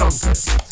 Entonces.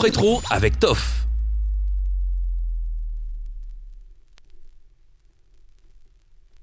Retro avec Toff.